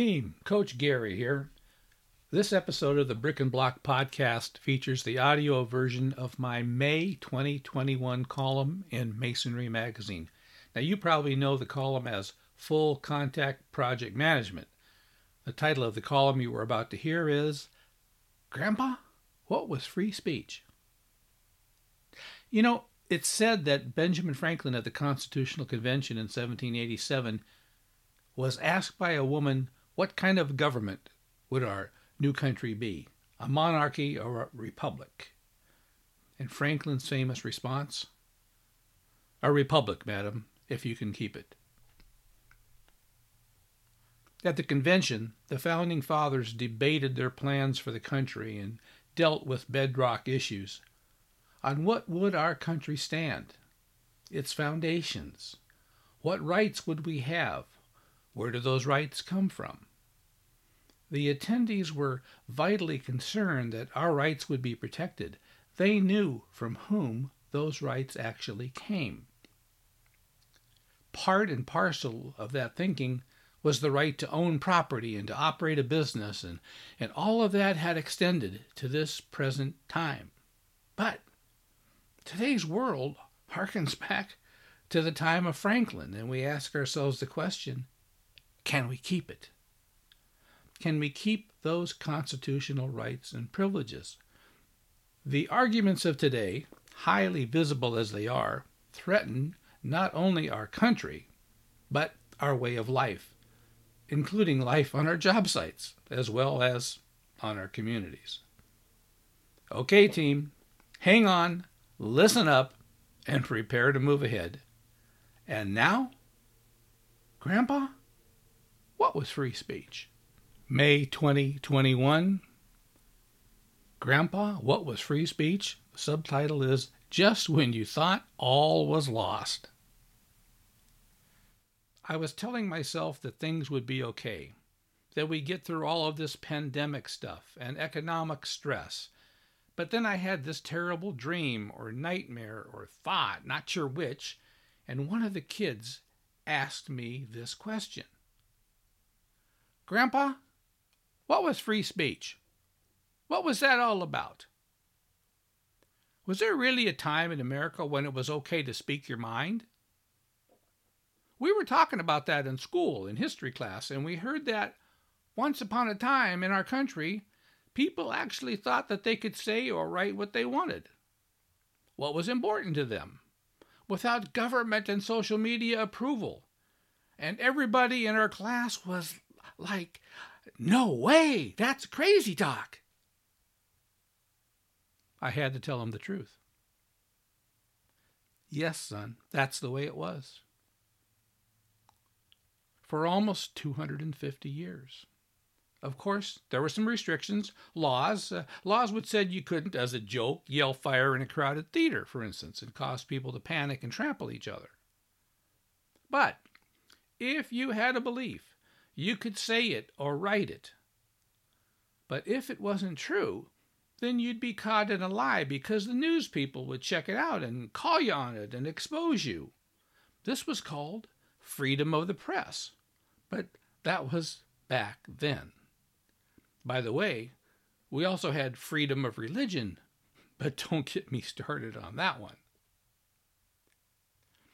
team, Coach Gary here. This episode of the Brick and Block podcast features the audio version of my May 2021 column in Masonry Magazine. Now, you probably know the column as Full Contact Project Management. The title of the column you were about to hear is Grandpa, What Was Free Speech? You know, it's said that Benjamin Franklin at the Constitutional Convention in 1787 was asked by a woman what kind of government would our new country be, a monarchy or a republic? And Franklin's famous response? A republic, madam, if you can keep it. At the convention, the founding fathers debated their plans for the country and dealt with bedrock issues. On what would our country stand? Its foundations. What rights would we have? Where do those rights come from? The attendees were vitally concerned that our rights would be protected. They knew from whom those rights actually came. Part and parcel of that thinking was the right to own property and to operate a business, and, and all of that had extended to this present time. But today's world harkens back to the time of Franklin, and we ask ourselves the question can we keep it? Can we keep those constitutional rights and privileges? The arguments of today, highly visible as they are, threaten not only our country, but our way of life, including life on our job sites as well as on our communities. Okay, team, hang on, listen up, and prepare to move ahead. And now, Grandpa? What was free speech? May 2021. Grandpa, what was free speech? The subtitle is Just When You Thought All Was Lost. I was telling myself that things would be okay, that we'd get through all of this pandemic stuff and economic stress. But then I had this terrible dream or nightmare or thought, not sure which, and one of the kids asked me this question Grandpa, what was free speech? What was that all about? Was there really a time in America when it was okay to speak your mind? We were talking about that in school, in history class, and we heard that once upon a time in our country, people actually thought that they could say or write what they wanted. What was important to them? Without government and social media approval. And everybody in our class was like, no way, that's crazy talk. I had to tell him the truth. Yes, son, that's the way it was. For almost 250 years. Of course, there were some restrictions, laws. Uh, laws which said you couldn't, as a joke, yell fire in a crowded theater, for instance, and cause people to panic and trample each other. But if you had a belief you could say it or write it. But if it wasn't true, then you'd be caught in a lie because the news people would check it out and call you on it and expose you. This was called freedom of the press, but that was back then. By the way, we also had freedom of religion, but don't get me started on that one.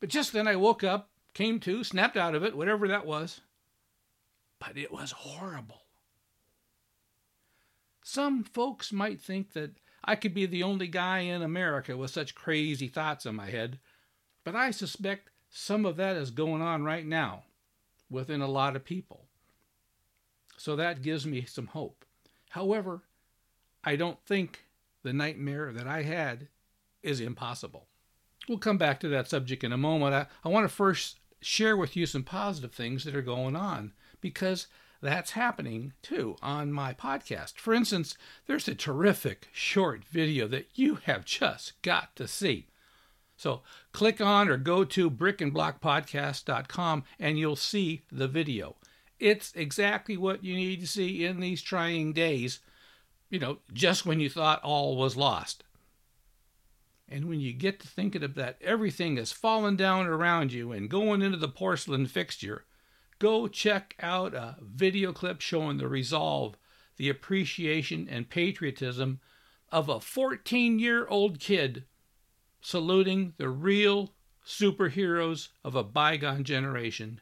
But just then I woke up, came to, snapped out of it, whatever that was, but it was horrible. Some folks might think that I could be the only guy in America with such crazy thoughts in my head, but I suspect some of that is going on right now within a lot of people. So that gives me some hope. However, I don't think the nightmare that I had is impossible. We'll come back to that subject in a moment. I, I want to first share with you some positive things that are going on because that's happening too on my podcast. For instance, there's a terrific short video that you have just got to see. So click on or go to brickandblockpodcast.com and you'll see the video. It's exactly what you need to see in these trying days, you know, just when you thought all was lost. And when you get to thinking of that everything has fallen down around you and going into the porcelain fixture, go check out a video clip showing the resolve, the appreciation, and patriotism of a 14 year old kid saluting the real superheroes of a bygone generation.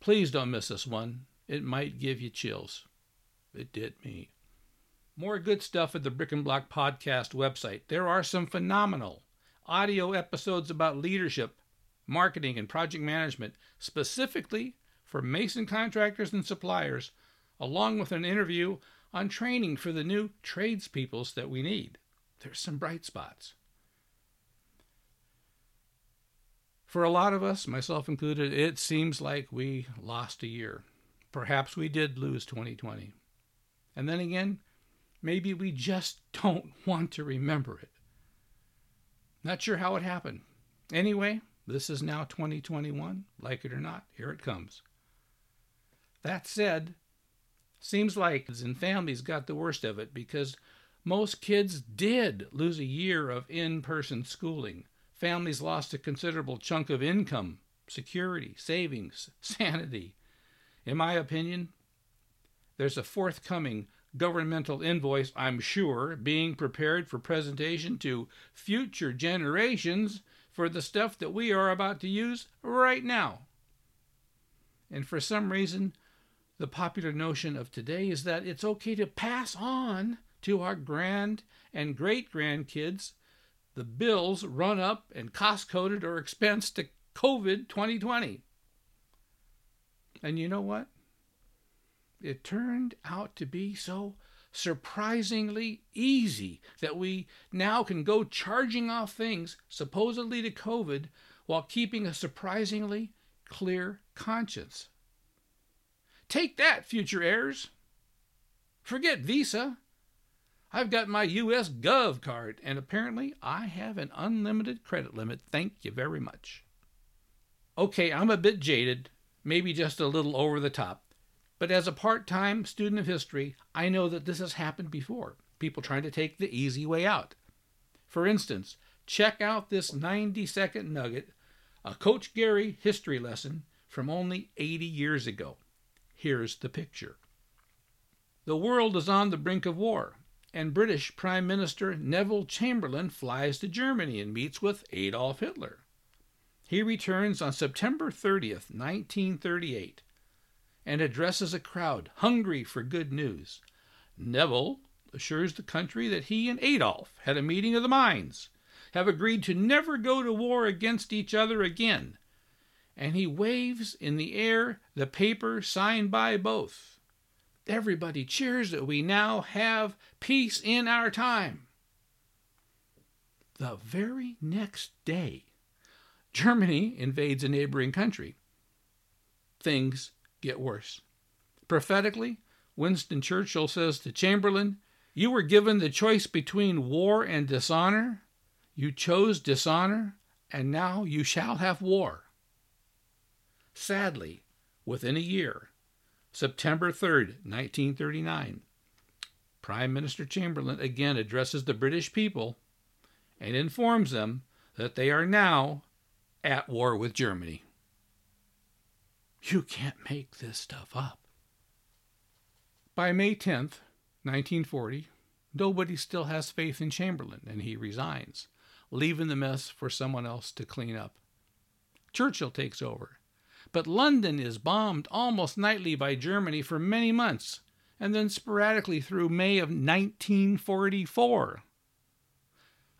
Please don't miss this one. It might give you chills. It did me. More good stuff at the Brick and Block Podcast website. There are some phenomenal audio episodes about leadership, marketing, and project management, specifically for mason contractors and suppliers, along with an interview on training for the new tradespeoples that we need. There's some bright spots. For a lot of us, myself included, it seems like we lost a year. Perhaps we did lose 2020. And then again, maybe we just don't want to remember it. Not sure how it happened. Anyway, this is now 2021. Like it or not, here it comes. That said, seems like kids and families got the worst of it because most kids did lose a year of in person schooling. Families lost a considerable chunk of income, security, savings, sanity. In my opinion, there's a forthcoming governmental invoice, I'm sure, being prepared for presentation to future generations for the stuff that we are about to use right now. And for some reason, the popular notion of today is that it's okay to pass on to our grand and great grandkids the bills run up and cost coded or expensed to COVID 2020. And you know what? It turned out to be so surprisingly easy that we now can go charging off things supposedly to COVID while keeping a surprisingly clear conscience. Take that, future heirs! Forget Visa. I've got my US Gov card, and apparently I have an unlimited credit limit. Thank you very much. Okay, I'm a bit jaded, maybe just a little over the top, but as a part time student of history, I know that this has happened before. People trying to take the easy way out. For instance, check out this 90 second nugget, a Coach Gary history lesson from only 80 years ago. Here's the picture The world is on the brink of war, and British Prime Minister Neville Chamberlain flies to Germany and meets with Adolf Hitler. He returns on September 30th, 1938 and addresses a crowd hungry for good news. Neville assures the country that he and Adolf had a meeting of the minds, have agreed to never go to war against each other again, and he waves in the air the paper signed by both. Everybody cheers that we now have peace in our time. The very next day, Germany invades a neighboring country. Things get worse. Prophetically, Winston Churchill says to Chamberlain, You were given the choice between war and dishonor. You chose dishonor, and now you shall have war. Sadly, within a year, September 3rd, 1939, Prime Minister Chamberlain again addresses the British people and informs them that they are now at war with Germany. You can't make this stuff up. By May 10th, 1940, nobody still has faith in Chamberlain, and he resigns, leaving the mess for someone else to clean up. Churchill takes over, but London is bombed almost nightly by Germany for many months, and then sporadically through May of 1944.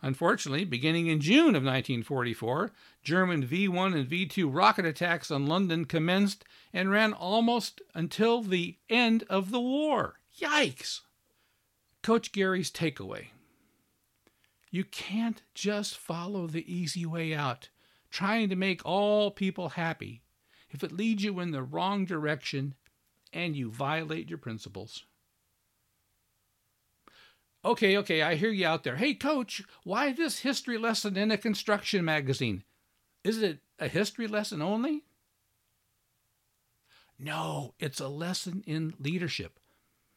Unfortunately, beginning in June of 1944, German V 1 and V 2 rocket attacks on London commenced and ran almost until the end of the war. Yikes! Coach Gary's takeaway You can't just follow the easy way out, trying to make all people happy, if it leads you in the wrong direction and you violate your principles. Okay, okay, I hear you out there. Hey, coach, why this history lesson in a construction magazine? Is it a history lesson only? No, it's a lesson in leadership.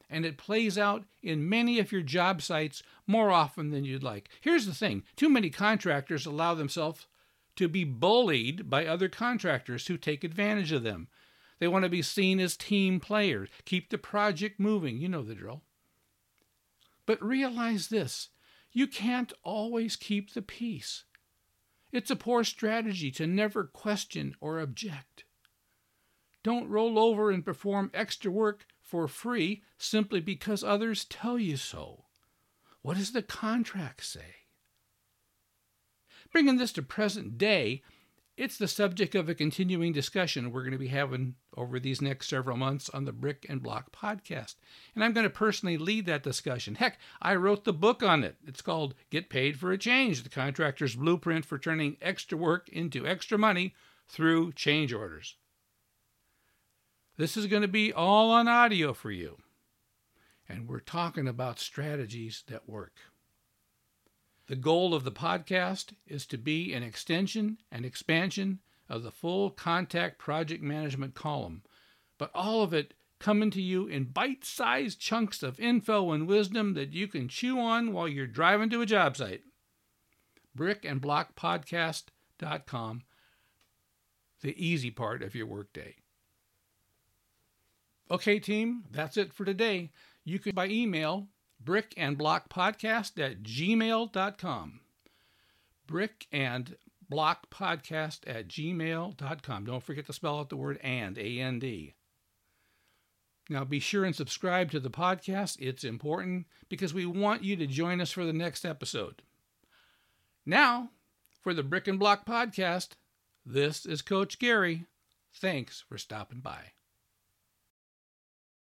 And it plays out in many of your job sites more often than you'd like. Here's the thing too many contractors allow themselves to be bullied by other contractors who take advantage of them. They want to be seen as team players, keep the project moving. You know the drill. But realize this you can't always keep the peace. It's a poor strategy to never question or object. Don't roll over and perform extra work for free simply because others tell you so. What does the contract say? Bringing this to present day, it's the subject of a continuing discussion we're going to be having over these next several months on the Brick and Block podcast. And I'm going to personally lead that discussion. Heck, I wrote the book on it. It's called Get Paid for a Change The Contractor's Blueprint for Turning Extra Work into Extra Money Through Change Orders. This is going to be all on audio for you. And we're talking about strategies that work. The goal of the podcast is to be an extension and expansion of the full contact project management column, but all of it coming to you in bite sized chunks of info and wisdom that you can chew on while you're driving to a job site. Brickandblockpodcast.com, the easy part of your workday. Okay, team, that's it for today. You can by email brick and block podcast at gmail.com. Brick and block podcast at gmail.com. Don't forget to spell out the word and, A N D. Now be sure and subscribe to the podcast. It's important because we want you to join us for the next episode. Now, for the Brick and Block podcast, this is Coach Gary. Thanks for stopping by.